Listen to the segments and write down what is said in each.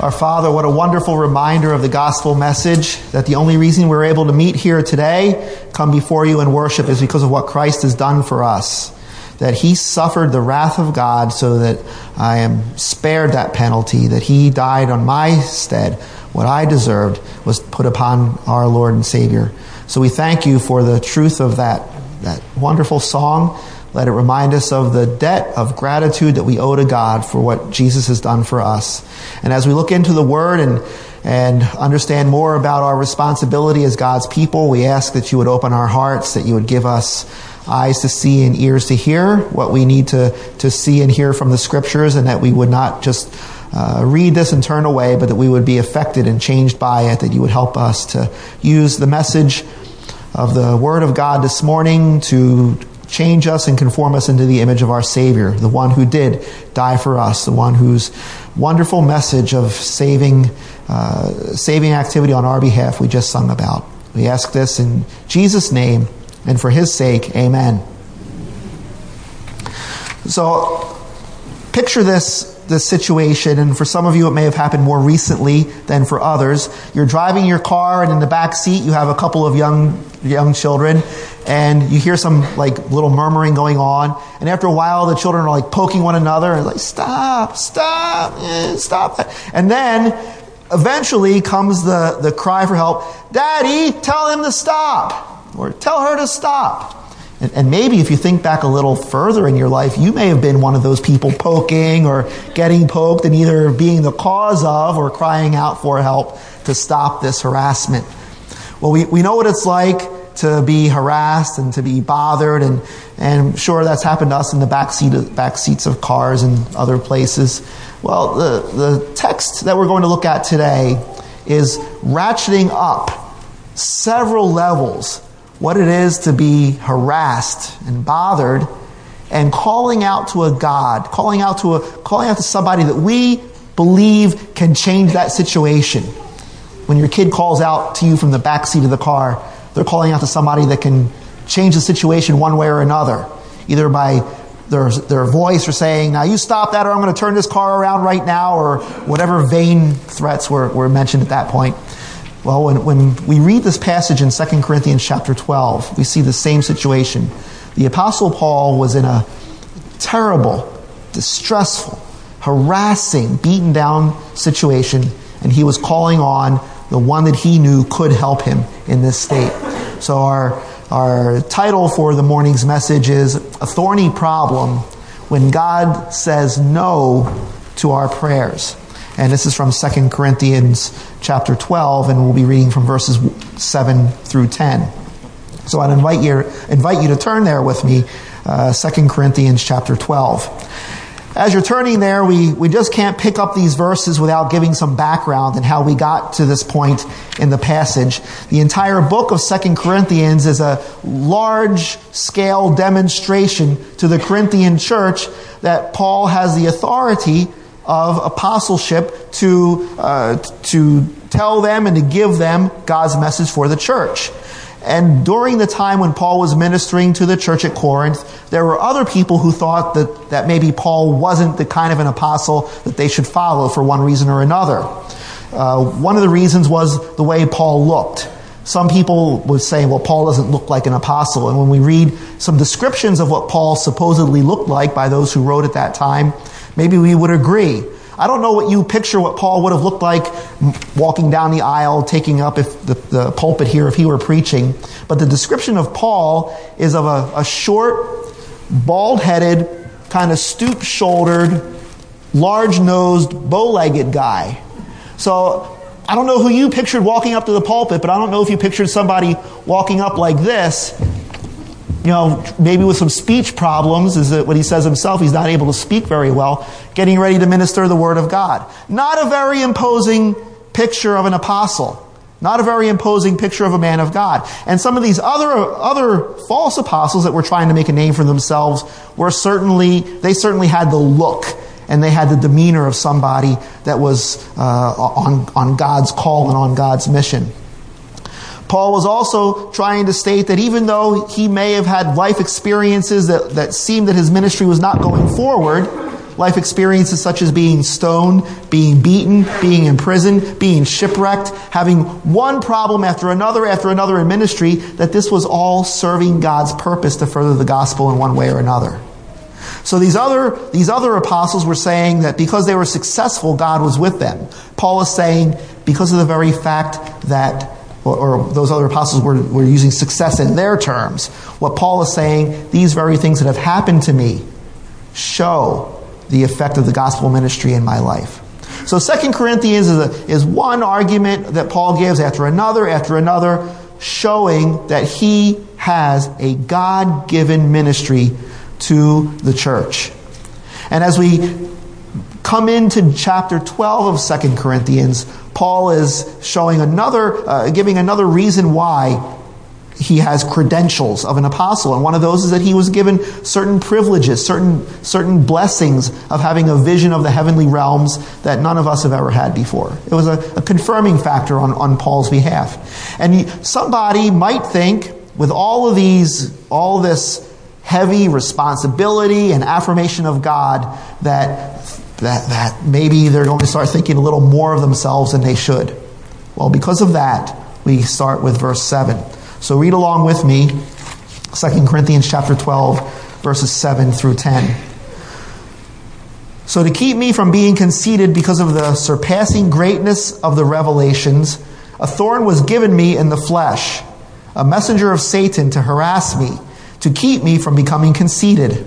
Our Father, what a wonderful reminder of the gospel message that the only reason we're able to meet here today, come before you and worship, is because of what Christ has done for us. That He suffered the wrath of God so that I am spared that penalty, that He died on my stead. What I deserved was put upon our Lord and Savior. So we thank you for the truth of that, that wonderful song let it remind us of the debt of gratitude that we owe to God for what Jesus has done for us. And as we look into the Word and, and understand more about our responsibility as God's people, we ask that you would open our hearts, that you would give us eyes to see and ears to hear what we need to, to see and hear from the Scriptures, and that we would not just uh, read this and turn away, but that we would be affected and changed by it, that you would help us to use the message of the Word of God this morning to change us and conform us into the image of our Savior, the one who did die for us, the one whose wonderful message of saving, uh, saving activity on our behalf we just sung about. We ask this in Jesus' name and for His sake, amen. So, picture this this situation, and for some of you it may have happened more recently than for others. You're driving your car, and in the back seat you have a couple of young young children, and you hear some like little murmuring going on. And after a while, the children are like poking one another and like, stop, stop, eh, stop. And then eventually comes the, the cry for help. Daddy, tell him to stop. Or tell her to stop. And, and maybe if you think back a little further in your life, you may have been one of those people poking or getting poked and either being the cause of or crying out for help to stop this harassment. Well, we, we know what it's like to be harassed and to be bothered and and sure that's happened to us in the back seat of, back seats of cars and other places. Well, the the text that we're going to look at today is ratcheting up several levels what it is to be harassed and bothered and calling out to a God, calling out to a calling out to somebody that we believe can change that situation. When your kid calls out to you from the back seat of the car, they're calling out to somebody that can change the situation one way or another, either by their, their voice or saying, now you stop that or I'm going to turn this car around right now, or whatever vain threats were, were mentioned at that point. Well, when, when we read this passage in 2 Corinthians chapter 12, we see the same situation. The Apostle Paul was in a terrible, distressful, harassing, beaten down situation, and he was calling on the one that he knew could help him in this state. So our, our title for the morning's message is A Thorny Problem When God Says No to Our Prayers. And this is from 2 Corinthians chapter 12, and we'll be reading from verses 7 through 10. So I'd invite you, invite you to turn there with me, uh, 2 Corinthians chapter 12. As you're turning there, we, we just can't pick up these verses without giving some background and how we got to this point in the passage. The entire book of Second Corinthians is a large scale demonstration to the Corinthian church that Paul has the authority of apostleship to, uh, to tell them and to give them God's message for the church. And during the time when Paul was ministering to the church at Corinth, there were other people who thought that, that maybe Paul wasn't the kind of an apostle that they should follow for one reason or another. Uh, one of the reasons was the way Paul looked. Some people would say, well, Paul doesn't look like an apostle. And when we read some descriptions of what Paul supposedly looked like by those who wrote at that time, maybe we would agree. I don't know what you picture what Paul would have looked like walking down the aisle, taking up if the, the pulpit here if he were preaching. But the description of Paul is of a, a short, bald headed, kind of stoop shouldered, large nosed, bow legged guy. So I don't know who you pictured walking up to the pulpit, but I don't know if you pictured somebody walking up like this you know, maybe with some speech problems, is that what he says himself, he's not able to speak very well, getting ready to minister the word of God. Not a very imposing picture of an apostle. Not a very imposing picture of a man of God. And some of these other, other false apostles that were trying to make a name for themselves were certainly, they certainly had the look and they had the demeanor of somebody that was uh, on, on God's call and on God's mission. Paul was also trying to state that even though he may have had life experiences that, that seemed that his ministry was not going forward, life experiences such as being stoned, being beaten, being imprisoned, being shipwrecked, having one problem after another after another in ministry, that this was all serving God's purpose to further the gospel in one way or another. So these other, these other apostles were saying that because they were successful, God was with them. Paul is saying because of the very fact that, or, or those other apostles were, were using success in their terms. What Paul is saying, these very things that have happened to me show the effect of the gospel ministry in my life. So Second Corinthians is, a, is one argument that Paul gives after another, after another, showing that he has a God given ministry to the church. And as we come into chapter 12 of Second Corinthians, Paul is showing another, uh, giving another reason why he has credentials of an apostle. And one of those is that he was given certain privileges, certain, certain blessings of having a vision of the heavenly realms that none of us have ever had before. It was a, a confirming factor on, on Paul's behalf. And somebody might think, with all of these, all this heavy responsibility and affirmation of God that, that, that maybe they're going to start thinking a little more of themselves than they should. Well, because of that, we start with verse 7. So read along with me 2 Corinthians chapter 12, verses 7 through 10. So to keep me from being conceited because of the surpassing greatness of the revelations, a thorn was given me in the flesh, a messenger of Satan to harass me to keep me from becoming conceited.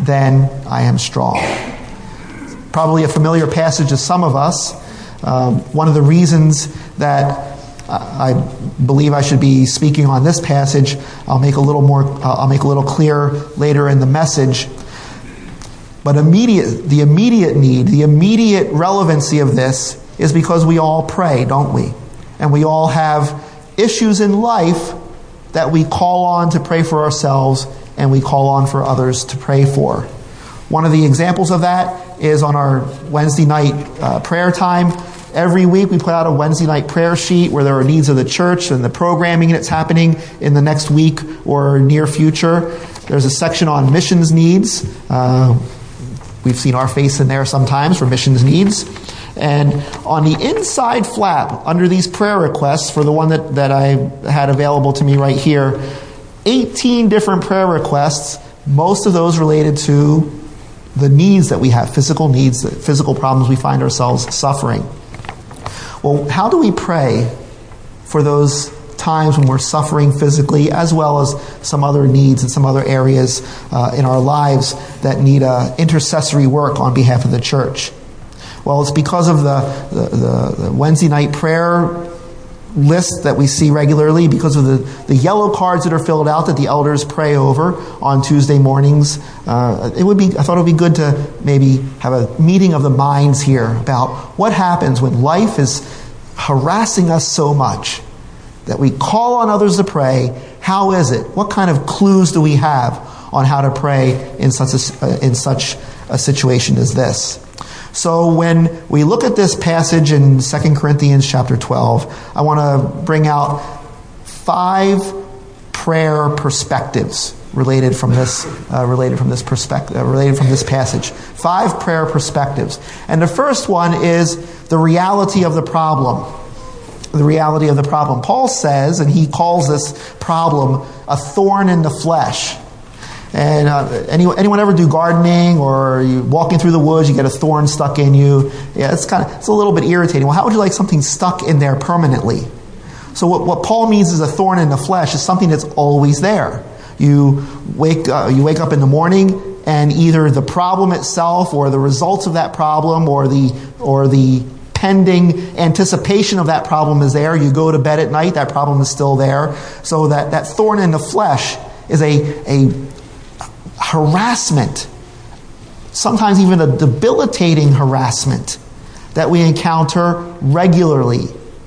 then I am strong. Probably a familiar passage to some of us. Um, one of the reasons that I believe I should be speaking on this passage, I'll make a little more, uh, I'll make a little clearer later in the message. But immediate, the immediate need, the immediate relevancy of this is because we all pray, don't we? And we all have issues in life that we call on to pray for ourselves and we call on for others to pray for. One of the examples of that is on our Wednesday night uh, prayer time. Every week we put out a Wednesday night prayer sheet where there are needs of the church and the programming that's happening in the next week or near future. There's a section on missions needs. Uh, we've seen our face in there sometimes for missions needs. And on the inside flap, under these prayer requests, for the one that, that I had available to me right here, 18 different prayer requests, most of those related to the needs that we have, physical needs, physical problems we find ourselves suffering. Well, how do we pray for those times when we're suffering physically, as well as some other needs and some other areas uh, in our lives that need uh, intercessory work on behalf of the church? Well, it's because of the, the, the, the Wednesday night prayer list that we see regularly because of the, the yellow cards that are filled out that the elders pray over on Tuesday mornings. Uh, it would be, I thought it would be good to maybe have a meeting of the minds here about what happens when life is harassing us so much that we call on others to pray. How is it? What kind of clues do we have on how to pray in such a, uh, in such a situation as this? So when we look at this passage in 2 Corinthians chapter 12, I want to bring out five prayer perspectives related from this uh, related from this perspective uh, related from this passage. Five prayer perspectives. And the first one is the reality of the problem. The reality of the problem. Paul says, and he calls this problem a thorn in the flesh. And uh, any, anyone ever do gardening or you walking through the woods, you get a thorn stuck in you? Yeah, it's kind of it's a little bit irritating. Well, how would you like something stuck in there permanently? So what, what Paul means is a thorn in the flesh is something that's always there. You wake uh, you wake up in the morning and either the problem itself or the results of that problem or the or the pending anticipation of that problem is there. You go to bed at night, that problem is still there. So that, that thorn in the flesh is a, a harassment sometimes even a debilitating harassment that we encounter regularly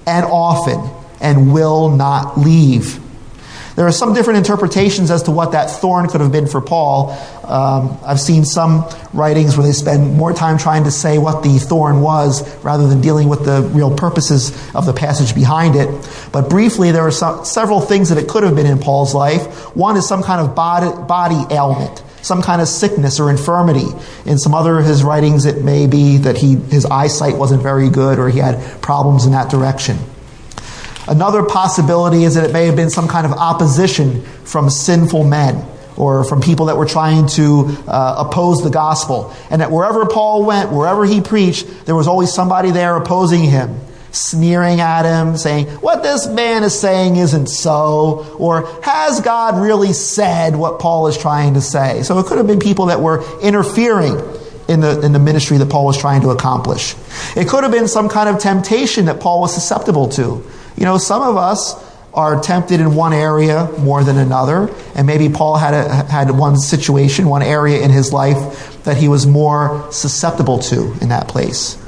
and often and will not leave. There are some different interpretations as to what that thorn could have been for Paul. Um, I've seen some writings where they spend more time trying to say what the thorn was rather than dealing with the real purposes of the passage behind it. But briefly, there are some, several things that it could have been in Paul's life. One is some kind of body, body ailment some kind of sickness or infirmity. In some other of his writings, it may be that he, his eyesight wasn't very good or he had problems in that direction. Another possibility is that it may have been some kind of opposition from sinful men or from people that were trying to uh, oppose the gospel. And that wherever Paul went, wherever he preached, there was always somebody there opposing him, sneering at him, saying, What this man is saying isn't so, or Has God really said what Paul is trying to say? So it could have been people that were interfering in the, in the ministry that Paul was trying to accomplish. It could have been some kind of temptation that Paul was susceptible to. You know, some of us are tempted in one area more than another, and maybe Paul had a, had one situation, one area in his life that he was more susceptible to in that place.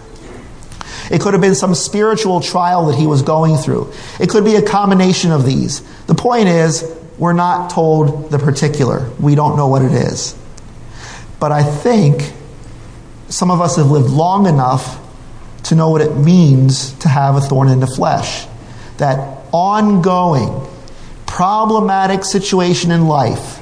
It could have been some spiritual trial that he was going through. It could be a combination of these. The point is, we're not told the particular. We don't know what it is. But I think some of us have lived long enough to know what it means to have a thorn in the flesh that ongoing, problematic situation in life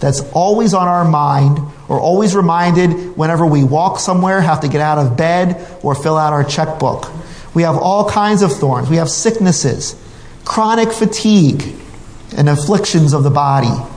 that's always on our mind or always reminded whenever we walk somewhere, have to get out of bed, or fill out our checkbook. We have all kinds of thorns. We have sicknesses, chronic fatigue, and afflictions of the body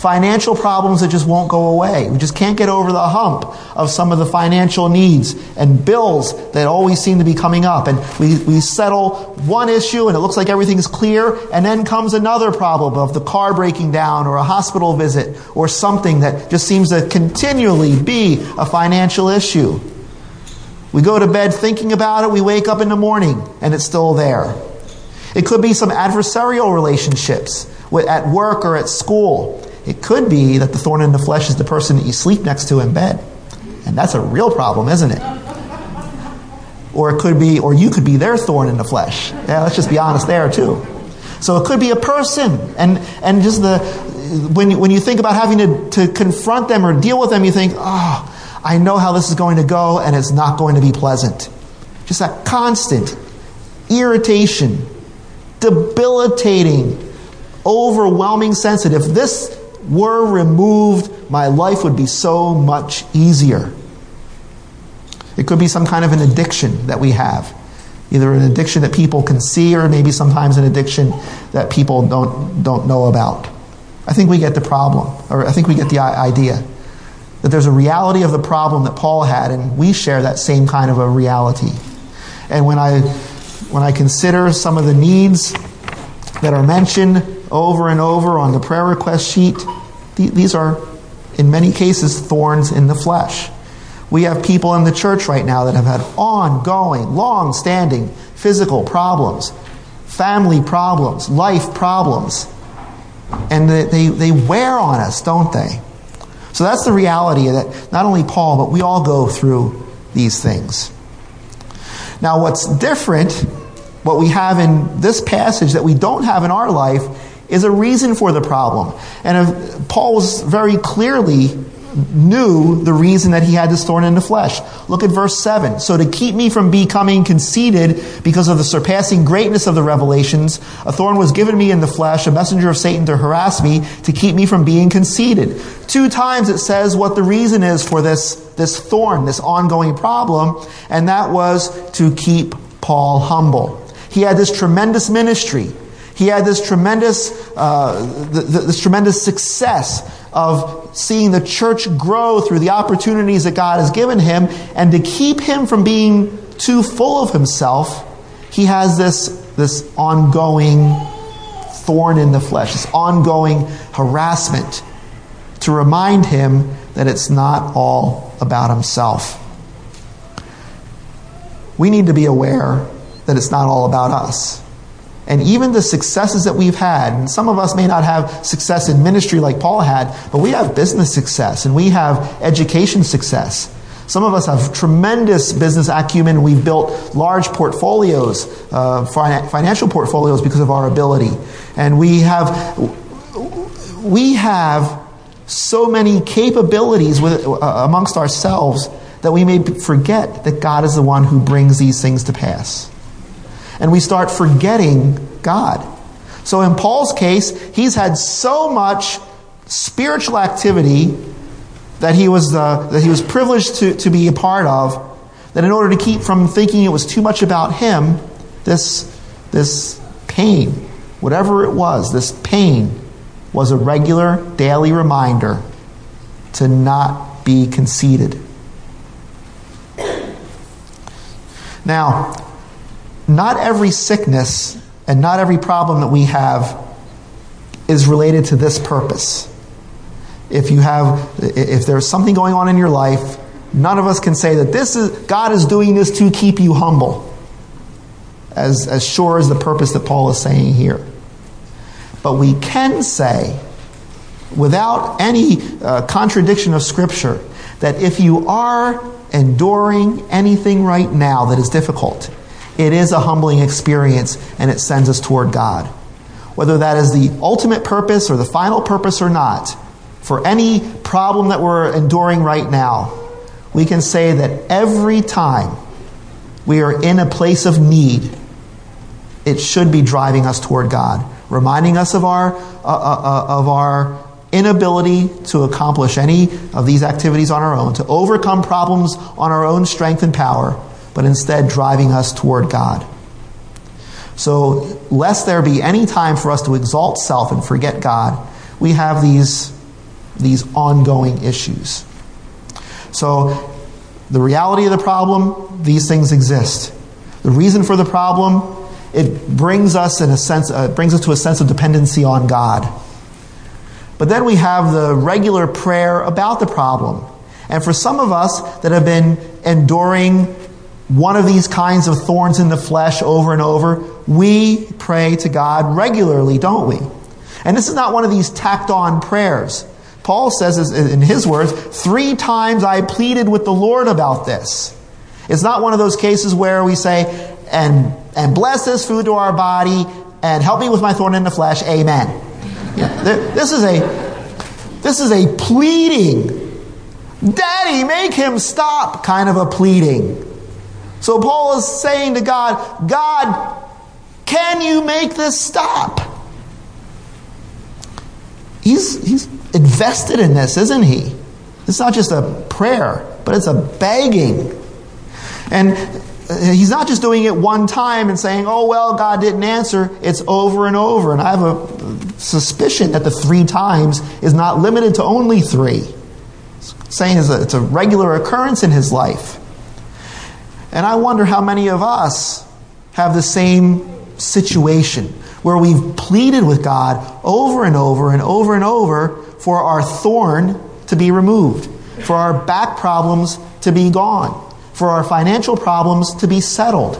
financial problems that just won't go away. We just can't get over the hump of some of the financial needs and bills that always seem to be coming up. And we, we settle one issue and it looks like everything's clear, and then comes another problem of the car breaking down or a hospital visit or something that just seems to continually be a financial issue. We go to bed thinking about it, we wake up in the morning and it's still there. It could be some adversarial relationships at work or at school. It could be that the thorn in the flesh is the person that you sleep next to in bed. And that's a real problem, isn't it? Or it could be, or you could be their thorn in the flesh. Yeah, let's just be honest there too. So it could be a person. And, and just the, when when you think about having to, to confront them or deal with them, you think, oh, I know how this is going to go and it's not going to be pleasant. Just that constant irritation, debilitating, overwhelming sense that if this were removed, my life would be so much easier. It could be some kind of an addiction that we have. Either an addiction that people can see or maybe sometimes an addiction that people don't, don't know about. I think we get the problem, or I think we get the idea that there's a reality of the problem that Paul had, and we share that same kind of a reality. And when I, when I consider some of the needs that are mentioned over and over on the prayer request sheet, these are, in many cases, thorns in the flesh. We have people in the church right now that have had ongoing, long standing physical problems, family problems, life problems. And they, they, they wear on us, don't they? So that's the reality that not only Paul, but we all go through these things. Now, what's different, what we have in this passage that we don't have in our life, is a reason for the problem. And Paul was very clearly knew the reason that he had this thorn in the flesh. Look at verse 7. So to keep me from becoming conceited because of the surpassing greatness of the revelations, a thorn was given me in the flesh, a messenger of Satan to harass me, to keep me from being conceited. Two times it says what the reason is for this, this thorn, this ongoing problem, and that was to keep Paul humble. He had this tremendous ministry. He had this tremendous, uh, this tremendous success of seeing the church grow through the opportunities that God has given him, and to keep him from being too full of himself, he has this, this ongoing thorn in the flesh, this ongoing harassment to remind him that it's not all about himself. We need to be aware that it's not all about us. And even the successes that we've had, and some of us may not have success in ministry like Paul had, but we have business success and we have education success. Some of us have tremendous business acumen. We've built large portfolios, uh, financial portfolios because of our ability. And we have, we have so many capabilities with, uh, amongst ourselves that we may forget that God is the one who brings these things to pass. And we start forgetting God. So in Paul's case, he's had so much spiritual activity that he was, uh, that he was privileged to, to be a part of, that in order to keep from thinking it was too much about him, this, this pain, whatever it was, this pain was a regular daily reminder to not be conceited. Now, not every sickness and not every problem that we have is related to this purpose. If you have if there's something going on in your life, none of us can say that this is God is doing this to keep you humble. As as sure as the purpose that Paul is saying here. But we can say without any uh, contradiction of scripture that if you are enduring anything right now that is difficult, it is a humbling experience and it sends us toward God. Whether that is the ultimate purpose or the final purpose or not, for any problem that we're enduring right now, we can say that every time we are in a place of need, it should be driving us toward God, reminding us of our, uh, uh, uh of our inability to accomplish any of these activities on our own, to overcome problems on our own strength and power, but instead driving us toward God. So, lest there be any time for us to exalt self and forget God, we have these, these ongoing issues. So, the reality of the problem, these things exist. The reason for the problem, it brings us in a sense, uh, brings us to a sense of dependency on God. But then we have the regular prayer about the problem. And for some of us that have been enduring one of these kinds of thorns in the flesh over and over, we pray to God regularly, don't we? And this is not one of these tacked on prayers. Paul says in his words, three times I pleaded with the Lord about this. It's not one of those cases where we say, and, and bless this food to our body and help me with my thorn in the flesh, amen. Yeah, this is a this is a pleading. Daddy, make him stop kind of a pleading. So Paul is saying to God, God, can you make this stop? He's, he's invested in this, isn't he? It's not just a prayer, but it's a begging. And uh, he's not just doing it one time and saying, oh, well, God didn't answer. It's over and over. And I have a suspicion that the three times is not limited to only three. It's saying it's a regular occurrence in his life. And I wonder how many of us have the same situation where we've pleaded with God over and over and over and over for our thorn to be removed, for our back problems to be gone for our financial problems to be settled,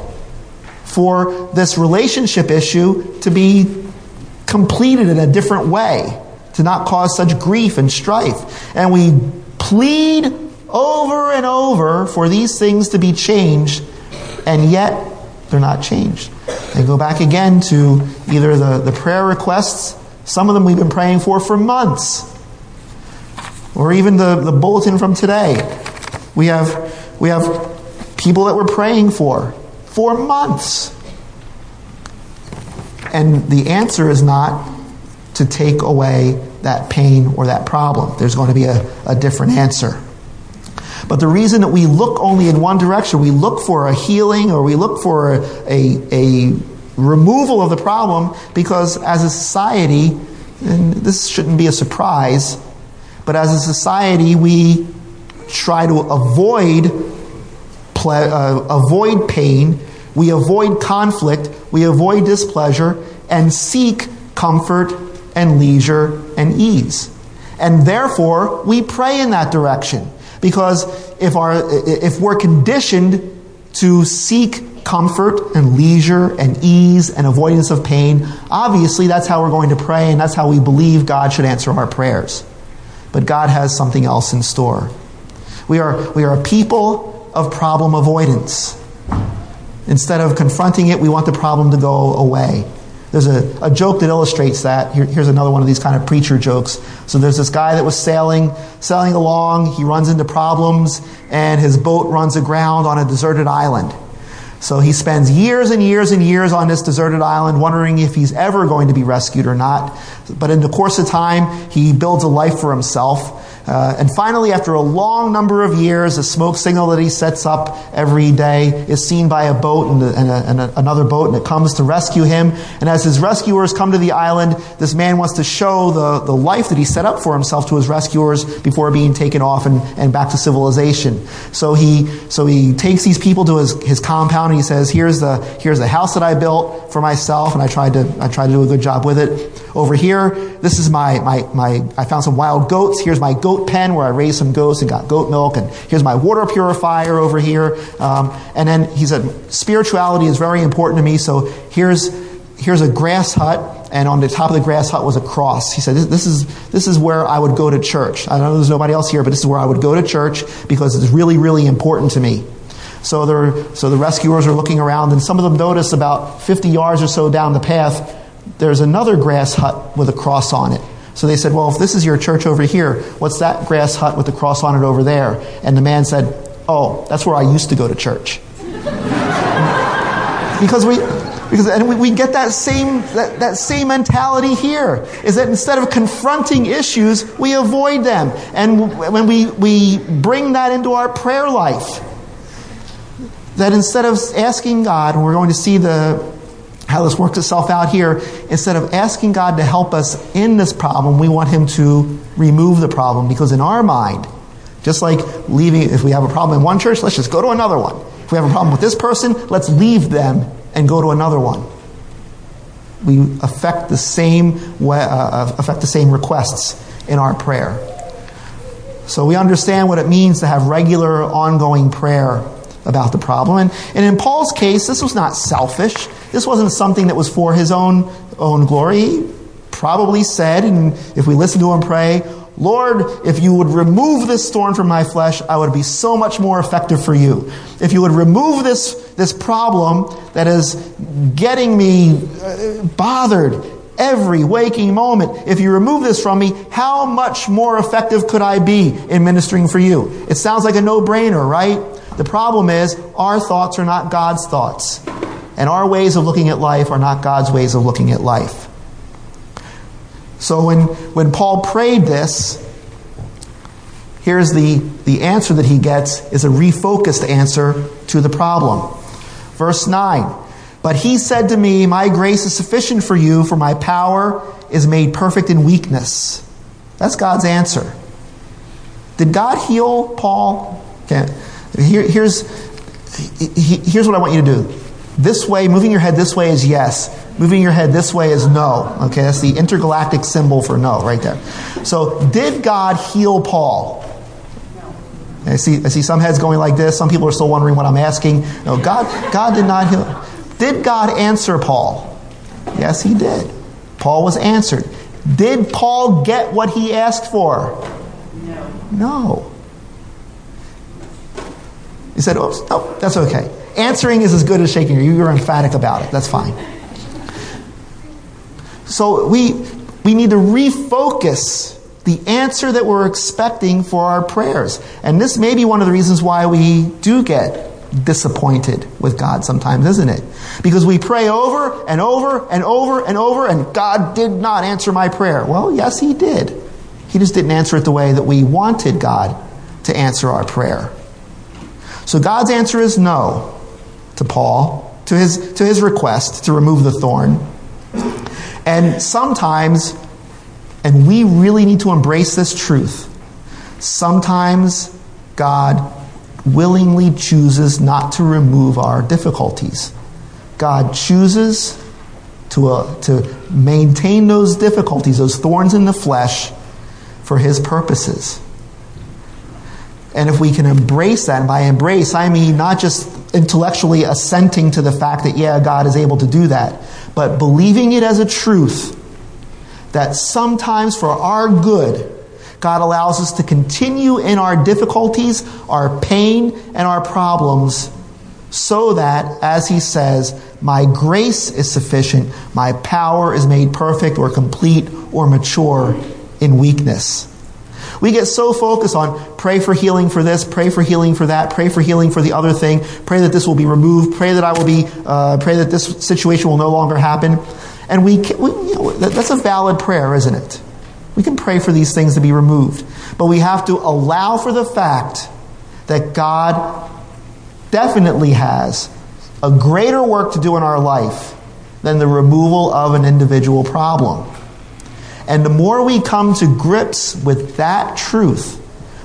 for this relationship issue to be completed in a different way, to not cause such grief and strife. And we plead over and over for these things to be changed, and yet they're not changed. And go back again to either the, the prayer requests, some of them we've been praying for for months, or even the, the bulletin from today. We have we have people that we're praying for for months. And the answer is not to take away that pain or that problem. There's going to be a, a different answer. But the reason that we look only in one direction, we look for a healing or we look for a, a, removal of the problem because as a society, and this shouldn't be a surprise, but as a society, we try to avoid ple- uh, avoid pain, we avoid conflict, we avoid displeasure, and seek comfort and leisure and ease. And therefore, we pray in that direction. Because if, our, if we're conditioned to seek comfort and leisure and ease and avoidance of pain, obviously that's how we're going to pray and that's how we believe God should answer our prayers. But God has something else in store. We are, we are a people of problem avoidance. Instead of confronting it, we want the problem to go away. There's a, a joke that illustrates that. Here, here's another one of these kind of preacher jokes. So there's this guy that was sailing, sailing along. He runs into problems, and his boat runs aground on a deserted island. So he spends years and years and years on this deserted island, wondering if he's ever going to be rescued or not. But in the course of time, he builds a life for himself. Uh, and finally, after a long number of years, a smoke signal that he sets up every day is seen by a boat and, a, and, a, and a, another boat, and it comes to rescue him. And as his rescuers come to the island, this man wants to show the, the life that he set up for himself to his rescuers before being taken off and, and back to civilization. So he, so he takes these people to his, his compound and he says, here's the, here's the house that I built for myself, and I tried to, I tried to do a good job with it. Over here, this is my, my, my, I found some wild goats. Here's my goat pen where I raised some goats and got goat milk. And here's my water purifier over here. Um, and then he said, spirituality is very important to me. So here's, here's a grass hut. And on the top of the grass hut was a cross. He said, this, this is, this is where I would go to church. I don't know there's nobody else here, but this is where I would go to church because it's really, really important to me. So, so the rescuers are looking around, and some of them notice about 50 yards or so down the path, there's another grass hut with a cross on it. So they said, Well, if this is your church over here, what's that grass hut with the cross on it over there? And the man said, Oh, that's where I used to go to church. because we. Because, and we, we get that same, that, that same mentality here, is that instead of confronting issues, we avoid them. And when we, we bring that into our prayer life, that instead of asking God, and we're going to see the, how this works itself out here, instead of asking God to help us in this problem, we want Him to remove the problem. Because in our mind, just like leaving, if we have a problem in one church, let's just go to another one. If we have a problem with this person, let's leave them and go to another one. We affect the same way, uh, affect the same requests in our prayer. So we understand what it means to have regular, ongoing prayer about the problem. And, and in Paul's case, this was not selfish. This wasn't something that was for his own, own glory. He probably said, and if we listen to him pray, Lord, if you would remove this thorn from my flesh, I would be so much more effective for you. If you would remove this, this problem that is getting me uh, bothered every waking moment, if you remove this from me, how much more effective could I be in ministering for you? It sounds like a no brainer, right? The problem is, our thoughts are not God's thoughts. And our ways of looking at life are not God's ways of looking at life. So when, when Paul prayed this, here's the, the answer that he gets is a refocused answer to the problem. Verse 9. But he said to me, My grace is sufficient for you, for my power is made perfect in weakness. That's God's answer. Did God heal Paul? Okay. Here, here's, here's what I want you to do. This way, moving your head this way is yes. Moving your head this way is no. Okay, that's the intergalactic symbol for no right there. So, did God heal Paul? I see, I see some heads going like this. Some people are still wondering what I'm asking. No, God, God did not heal. Did God answer Paul? Yes, he did. Paul was answered. Did Paul get what he asked for? No. No. He said, oops, oh, that's okay. Answering is as good as shaking. Your. You were emphatic about it. That's fine. So we, we need to refocus the answer that we're expecting for our prayers. And this may be one of the reasons why we do get disappointed with God sometimes, isn't it? Because we pray over and over and over and over, and God did not answer my prayer. Well, yes, He did. He just didn't answer it the way that we wanted God to answer our prayer. So God's answer is no to Paul, to his, to his request to remove the thorn. And sometimes, and we really need to embrace this truth, sometimes God willingly chooses not to remove our difficulties. God chooses to, uh, to maintain those difficulties, those thorns in the flesh, for his purposes. And if we can embrace that, and by embrace, I mean not just intellectually assenting to the fact that, yeah, God is able to do that, but believing it as a truth that sometimes for our good, God allows us to continue in our difficulties, our pain, and our problems so that, as he says, my grace is sufficient, my power is made perfect or complete or mature in weakness. We get so focused on pray for healing for this, pray for healing for that, pray for healing for the other thing, pray that this will be removed, pray that I will be, uh, pray that this situation will no longer happen. And we, we you know, that's a valid prayer, isn't it? We can pray for these things to be removed. But we have to allow for the fact that God definitely has a greater work to do in our life than the removal of an individual problem. And the more we come to grips with that truth,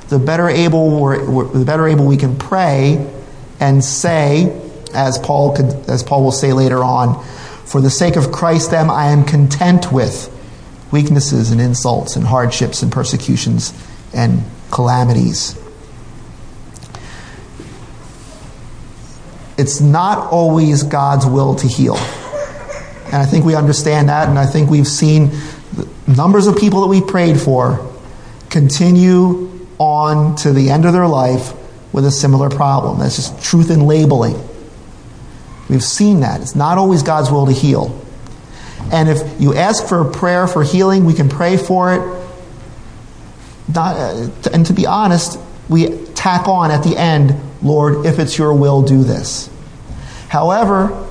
the better able we're, we're, the better able we can pray and say, as Paul could, as Paul will say later on, for the sake of Christ, them I am content with weaknesses and insults and hardships and persecutions and calamities. It's not always God's will to heal. And I think we understand that, and I think we've seen numbers of people that we prayed for continue on to the end of their life with a similar problem. That's just truth in labeling. We've seen that. It's not always God's will to heal. And if you ask for a prayer for healing, we can pray for it. Not, uh, and to be honest, we tack on at the end, Lord, if it's your will, do this. However,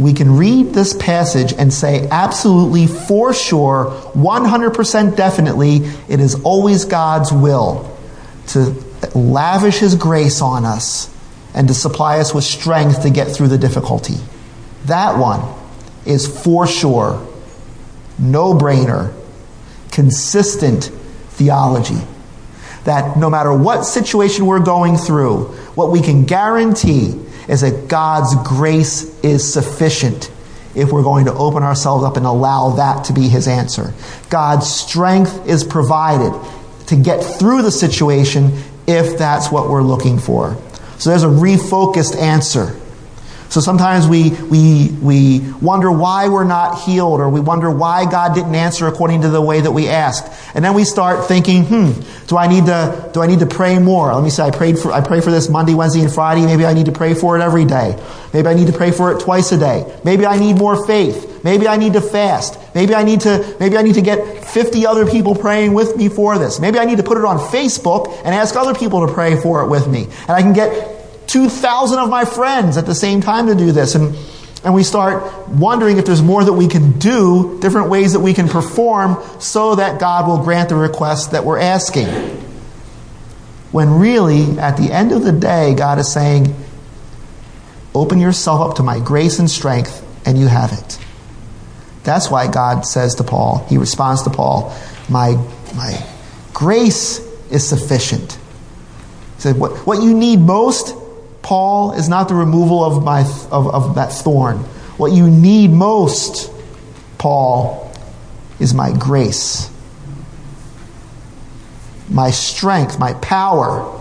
we can read this passage and say absolutely for sure, 100% definitely, it is always God's will to lavish His grace on us and to supply us with strength to get through the difficulty. That one is for sure, no brainer, consistent theology. That no matter what situation we're going through, what we can guarantee is that God's grace is sufficient if we're going to open ourselves up and allow that to be His answer. God's strength is provided to get through the situation if that's what we're looking for. So there's a refocused answer. So sometimes we, we, we wonder why we're not healed, or we wonder why God didn't answer according to the way that we asked. And then we start thinking, hmm, do I need to, do I need to pray more? Let me say, I prayed for, I pray for this Monday, Wednesday, and Friday. Maybe I need to pray for it every day. Maybe I need to pray for it twice a day. Maybe I need more faith. Maybe I need to fast. Maybe I need to, maybe I need to get 50 other people praying with me for this. Maybe I need to put it on Facebook and ask other people to pray for it with me. And I can get 2,000 of my friends at the same time to do this. And, and we start wondering if there's more that we can do, different ways that we can perform so that God will grant the request that we're asking. When really, at the end of the day, God is saying, Open yourself up to my grace and strength, and you have it. That's why God says to Paul, he responds to Paul, My, my grace is sufficient. He said, what, what you need most Paul, is not the removal of, my, of, of that thorn. What you need most, Paul, is my grace. My strength, my power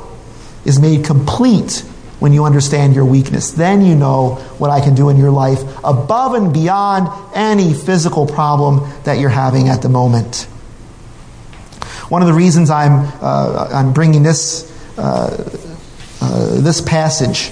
is made complete when you understand your weakness. Then you know what I can do in your life above and beyond any physical problem that you're having at the moment. One of the reasons I'm, uh, I'm bringing this uh, uh, this passage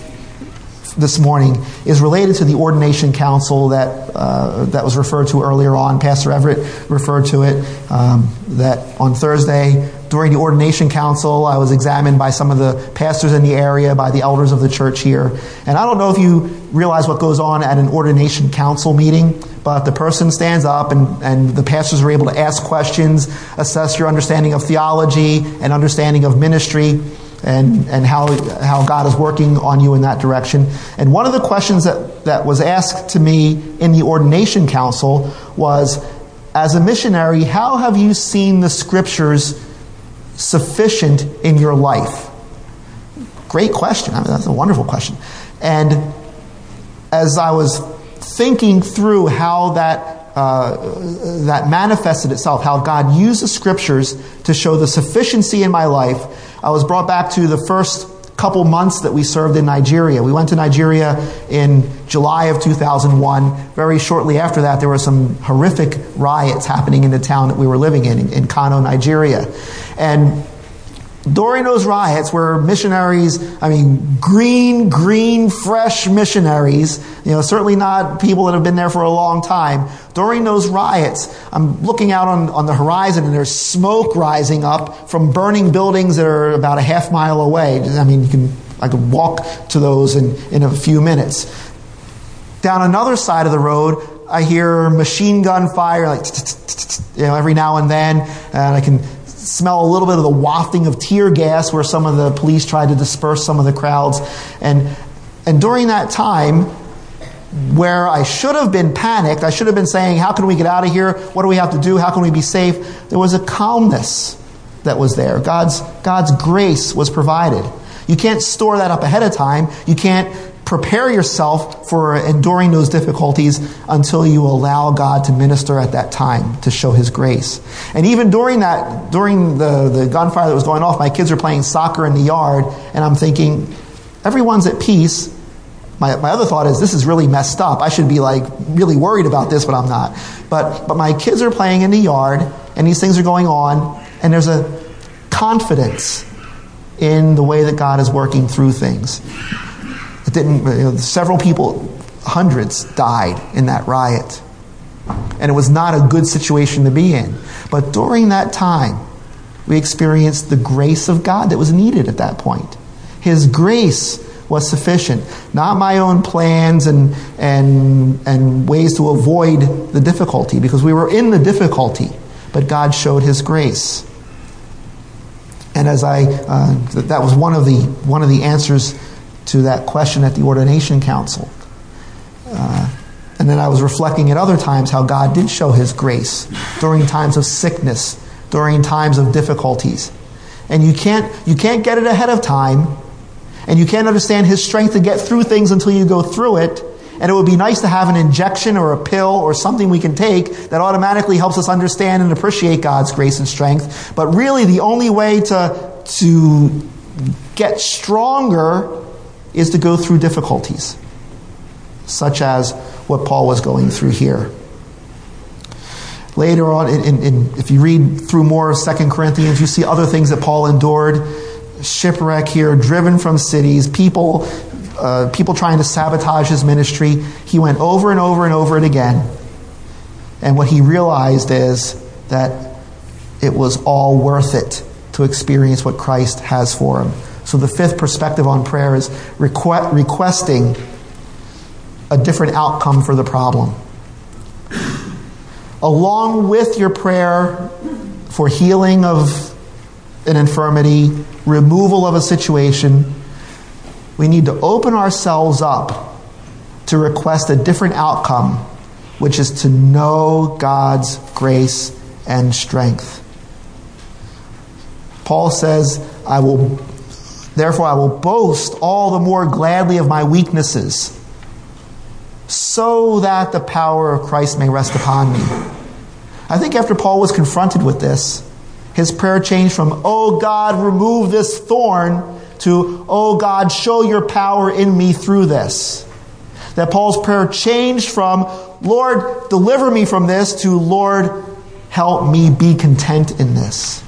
this morning is related to the ordination council that uh, that was referred to earlier on. Pastor Everett referred to it. Um, that on Thursday during the ordination council, I was examined by some of the pastors in the area, by the elders of the church here. And I don't know if you realize what goes on at an ordination council meeting, but the person stands up and, and the pastors are able to ask questions, assess your understanding of theology and understanding of ministry and, and how, how God is working on you in that direction. And one of the questions that, that was asked to me in the ordination council was As a missionary, how have you seen the scriptures sufficient in your life? Great question. I mean, that's a wonderful question. And as I was thinking through how that uh, that manifested itself, how God used the scriptures to show the sufficiency in my life, I was brought back to the first couple months that we served in Nigeria. We went to Nigeria in July of 2001. Very shortly after that, there were some horrific riots happening in the town that we were living in, in Kano, Nigeria. And during those riots where missionaries, I mean, green, green, fresh missionaries, you know, certainly not people that have been there for a long time. During those riots, I'm looking out on, on the horizon and there's smoke rising up from burning buildings that are about a half mile away. I mean, you can, I could walk to those in, in a few minutes. Down another side of the road, I hear machine gun fire, like, you know, every now and then, and I can smell a little bit of the wafting of tear gas where some of the police tried to disperse some of the crowds. And, and during that time, where I should have been panicked, I should have been saying, How can we get out of here? What do we have to do? How can we be safe? There was a calmness that was there. God's, God's grace was provided. You can't store that up ahead of time. You can't prepare yourself for enduring those difficulties until you allow God to minister at that time to show His grace. And even during that, during the, the gunfire that was going off, my kids are playing soccer in the yard, and I'm thinking, everyone's at peace. My, my other thought is, this is really messed up. I should be like really worried about this, but I'm not. But, but my kids are playing in the yard, and these things are going on, and there's a confidence in the way that God is working through things. Didn't, you know, several people, hundreds, died in that riot. And it was not a good situation to be in. But during that time, we experienced the grace of God that was needed at that point. His grace was sufficient, not my own plans and, and, and ways to avoid the difficulty, because we were in the difficulty, but God showed His grace. And as I, uh, that was one of the, one of the answers to that question at the ordination council. Uh, and then I was reflecting at other times how God did show his grace during times of sickness, during times of difficulties. And you can't, you can't get it ahead of time, and you can't understand his strength to get through things until you go through it. And it would be nice to have an injection or a pill or something we can take that automatically helps us understand and appreciate God's grace and strength. But really, the only way to, to get stronger is to go through difficulties, such as what Paul was going through here. Later on, in, in, if you read through more of 2 Corinthians, you see other things that Paul endured shipwreck here, driven from cities, people, uh, people trying to sabotage his ministry. He went over and over and over it again. And what he realized is that it was all worth it to experience what Christ has for him. So the fifth perspective on prayer is request, requesting a different outcome for the problem. Along with your prayer for healing of an infirmity, removal of a situation, we need to open ourselves up to request a different outcome, which is to know God's grace and strength. Paul says, I will Therefore, I will boast all the more gladly of my weaknesses, so that the power of Christ may rest upon me. I think after Paul was confronted with this, his prayer changed from, Oh God, remove this thorn, to, Oh God, show your power in me through this. That Paul's prayer changed from, Lord, deliver me from this, to, Lord, help me be content in this.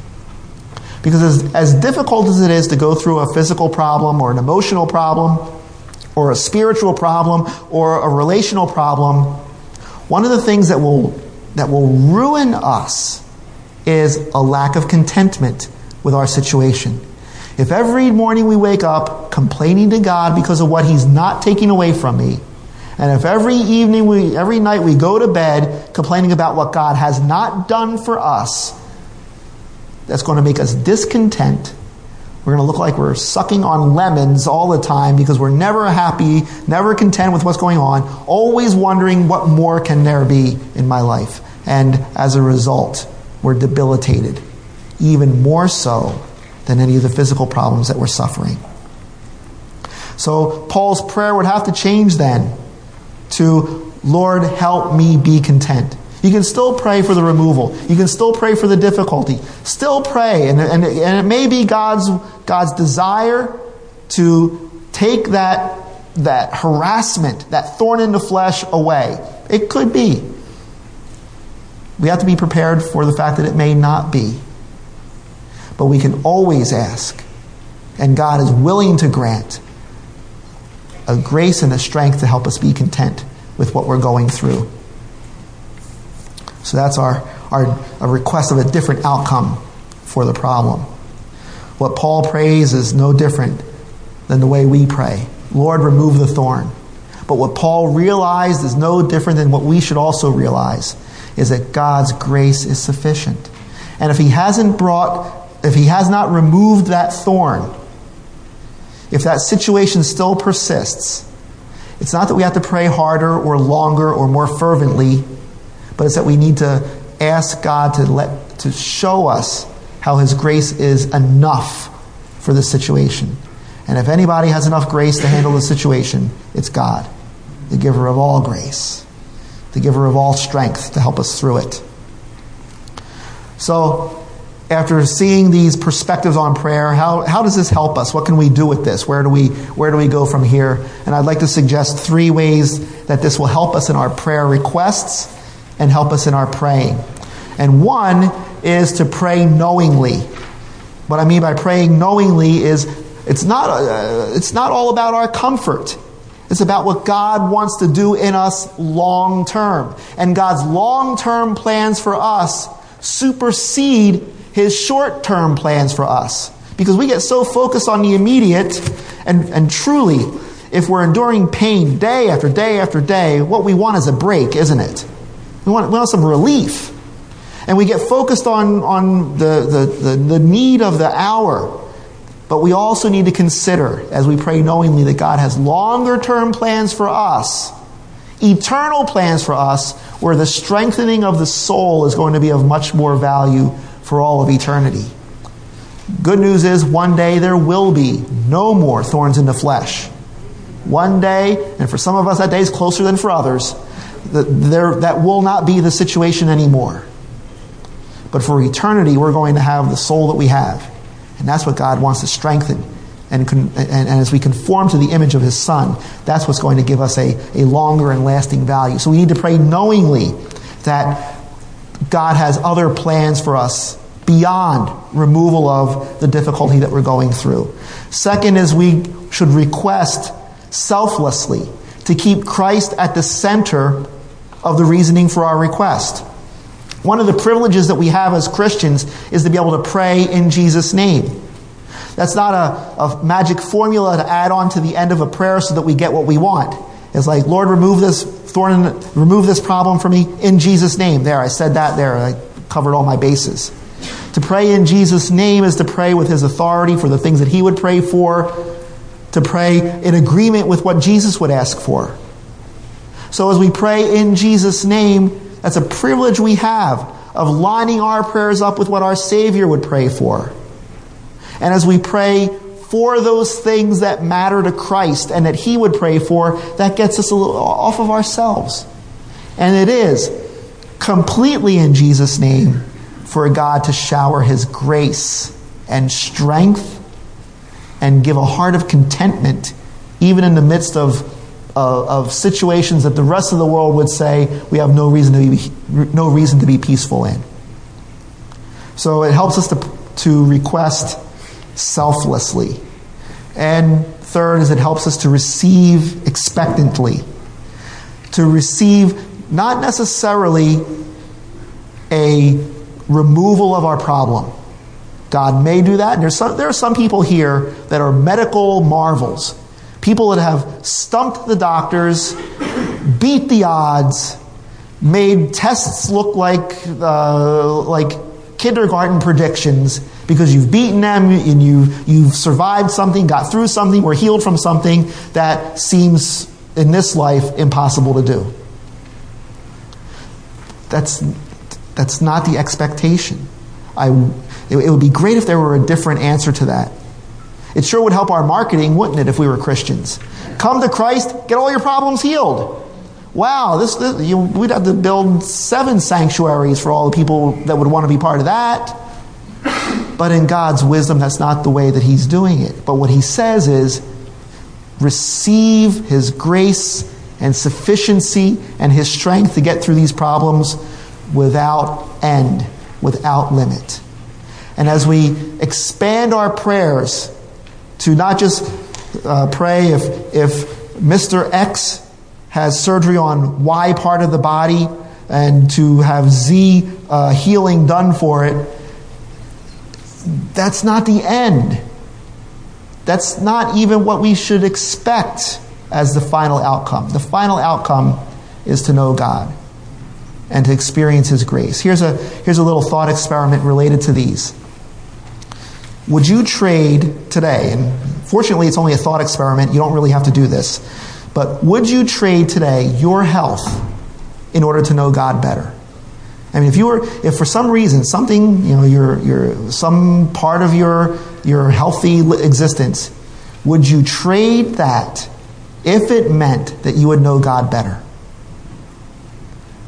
Because as, as difficult as it is to go through a physical problem or an emotional problem or a spiritual problem or a relational problem, one of the things that will, that will ruin us is a lack of contentment with our situation. If every morning we wake up complaining to God because of what He's not taking away from me, and if every evening we, every night we go to bed complaining about what God has not done for us, that's going to make us discontent. We're going to look like we're sucking on lemons all the time because we're never happy, never content with what's going on, always wondering what more can there be in my life. And as a result, we're debilitated, even more so than any of the physical problems that we're suffering. So Paul's prayer would have to change then to, Lord, help me be content. You can still pray for the removal. You can still pray for the difficulty. Still pray. And, and, and it may be God's, God's desire to take that, that harassment, that thorn in the flesh away. It could be. We have to be prepared for the fact that it may not be. But we can always ask, and God is willing to grant a grace and a strength to help us be content with what we're going through. So that's our, our a request of a different outcome for the problem. What Paul prays is no different than the way we pray. Lord, remove the thorn. But what Paul realized is no different than what we should also realize is that God's grace is sufficient. And if he hasn't brought, if he has not removed that thorn, if that situation still persists, it's not that we have to pray harder or longer or more fervently, but it's that we need to ask God to let to show us how his grace is enough for the situation. And if anybody has enough grace to handle the situation, it's God, the giver of all grace, the giver of all strength to help us through it. So, after seeing these perspectives on prayer, how, how does this help us? What can we do with this? Where do, we, where do we go from here? And I'd like to suggest three ways that this will help us in our prayer requests and help us in our praying. And one is to pray knowingly. What I mean by praying knowingly is it's not, uh, it's not all about our comfort. It's about what God wants to do in us long term. And God's long term plans for us supersede his short term plans for us. Because we get so focused on the immediate, and, and truly, if we're enduring pain day after day after day, what we want is a break, isn't it? We want, we want some relief. And we get focused on, on the, the, the, the need of the hour. But we also need to consider, as we pray knowingly, that God has longer term plans for us, eternal plans for us, where the strengthening of the soul is going to be of much more value for all of eternity. Good news is, one day there will be no more thorns in the flesh. One day, and for some of us that day is closer than for others, there, that will not be the situation anymore. But for eternity, we're going to have the soul that we have. And that's what God wants to strengthen. And, and, and, as we conform to the image of His Son, that's what's going to give us a, a longer and lasting value. So we need to pray knowingly that God has other plans for us beyond removal of the difficulty that we're going through. Second is we should request selflessly to keep Christ at the center of the reasoning for our request. One of the privileges that we have as Christians is to be able to pray in Jesus' name. That's not a, a, magic formula to add on to the end of a prayer so that we get what we want. It's like, Lord, remove this thorn, remove this problem for me in Jesus' name. There, I said that there. I covered all my bases. To pray in Jesus' name is to pray with his authority for the things that he would pray for, to pray in agreement with what Jesus would ask for. So as we pray in Jesus' name, that's a privilege we have of lining our prayers up with what our Savior would pray for. And as we pray for those things that matter to Christ and that He would pray for, that gets us a little off of ourselves. And it is completely in Jesus' name for God to shower His grace and strength and give a heart of contentment, even in the midst of of, of situations that the rest of the world would say we have no reason to be, no reason to be peaceful in. So it helps us to, to request selflessly. And third is it helps us to receive expectantly. To receive not necessarily a removal of our problem. God may do that. And some, there are some people here that are medical marvels. People that have stumped the doctors, beat the odds, made tests look like, uh, like kindergarten predictions because you've beaten them and you, you've survived something, got through something, were healed from something that seems in this life impossible to do. That's, that's not the expectation. I, it, it would be great if there were a different answer to that. It sure would help our marketing, wouldn't it, if we were Christians? Come to Christ, get all your problems healed. Wow, this, this you, we'd have to build seven sanctuaries for all the people that would want to be part of that. But in God's wisdom, that's not the way that He's doing it. But what He says is receive His grace and sufficiency and His strength to get through these problems without end, without limit. And as we expand our prayers to not just uh, pray if, if Mr. X has surgery on Y part of the body and to have Z uh, healing done for it, that's not the end. That's not even what we should expect as the final outcome. The final outcome is to know God and to experience His grace. Here's a, here's a little thought experiment related to these. Would you trade today, and fortunately it's only a thought experiment, you don't really have to do this, but would you trade today your health in order to know God better? I mean, if you were, if for some reason something, you know, your, your, some part of your, your healthy existence, would you trade that if it meant that you would know God better?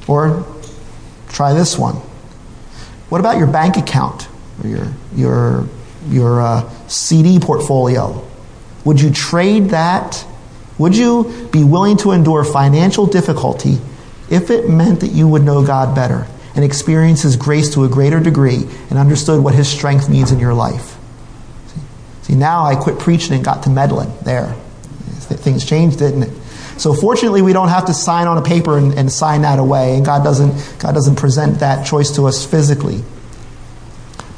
Or try this one. What about your bank account or your, your, your uh, CD portfolio? Would you trade that? Would you be willing to endure financial difficulty if it meant that you would know God better and experience His grace to a greater degree and understood what His strength means in your life? See, now I quit preaching and got to meddling there. Things changed, didn't it? So fortunately, we don't have to sign on a paper and, and sign that away, and God doesn't, God doesn't present that choice to us physically.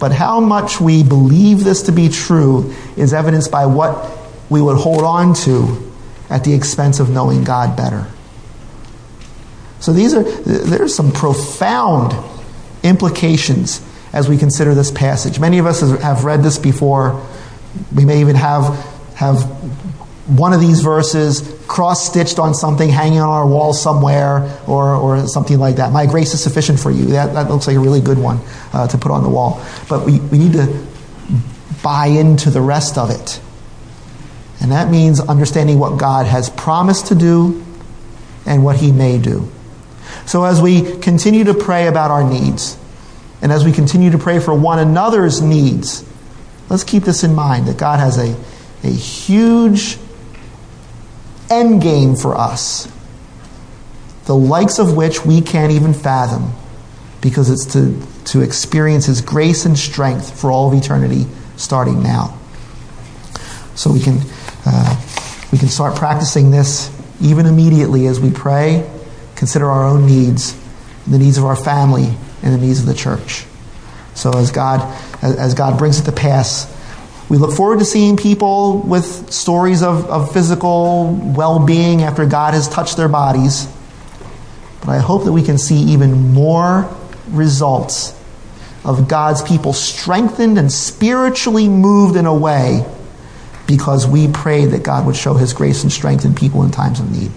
But how much we believe this to be true is evidenced by what we would hold on to at the expense of knowing God better. So these are there's some profound implications as we consider this passage. Many of us have read this before. We may even have have one of these verses cross stitched on something hanging on our wall somewhere or, or something like that. My grace is sufficient for you. That, that looks like a really good one uh, to put on the wall. But we, we need to buy into the rest of it. And that means understanding what God has promised to do and what He may do. So as we continue to pray about our needs, and as we continue to pray for one another's needs, let's keep this in mind that God has a, a huge end game for us, the likes of which we can't even fathom, because it's to, to experience His grace and strength for all of eternity starting now. So we can, uh, we can start practicing this even immediately as we pray, consider our own needs, the needs of our family, and the needs of the church. So as God, as God brings it to pass, we look forward to seeing people with stories of, of physical well being after God has touched their bodies. But I hope that we can see even more results of God's people strengthened and spiritually moved in a way because we prayed that God would show his grace and strength in people in times of need.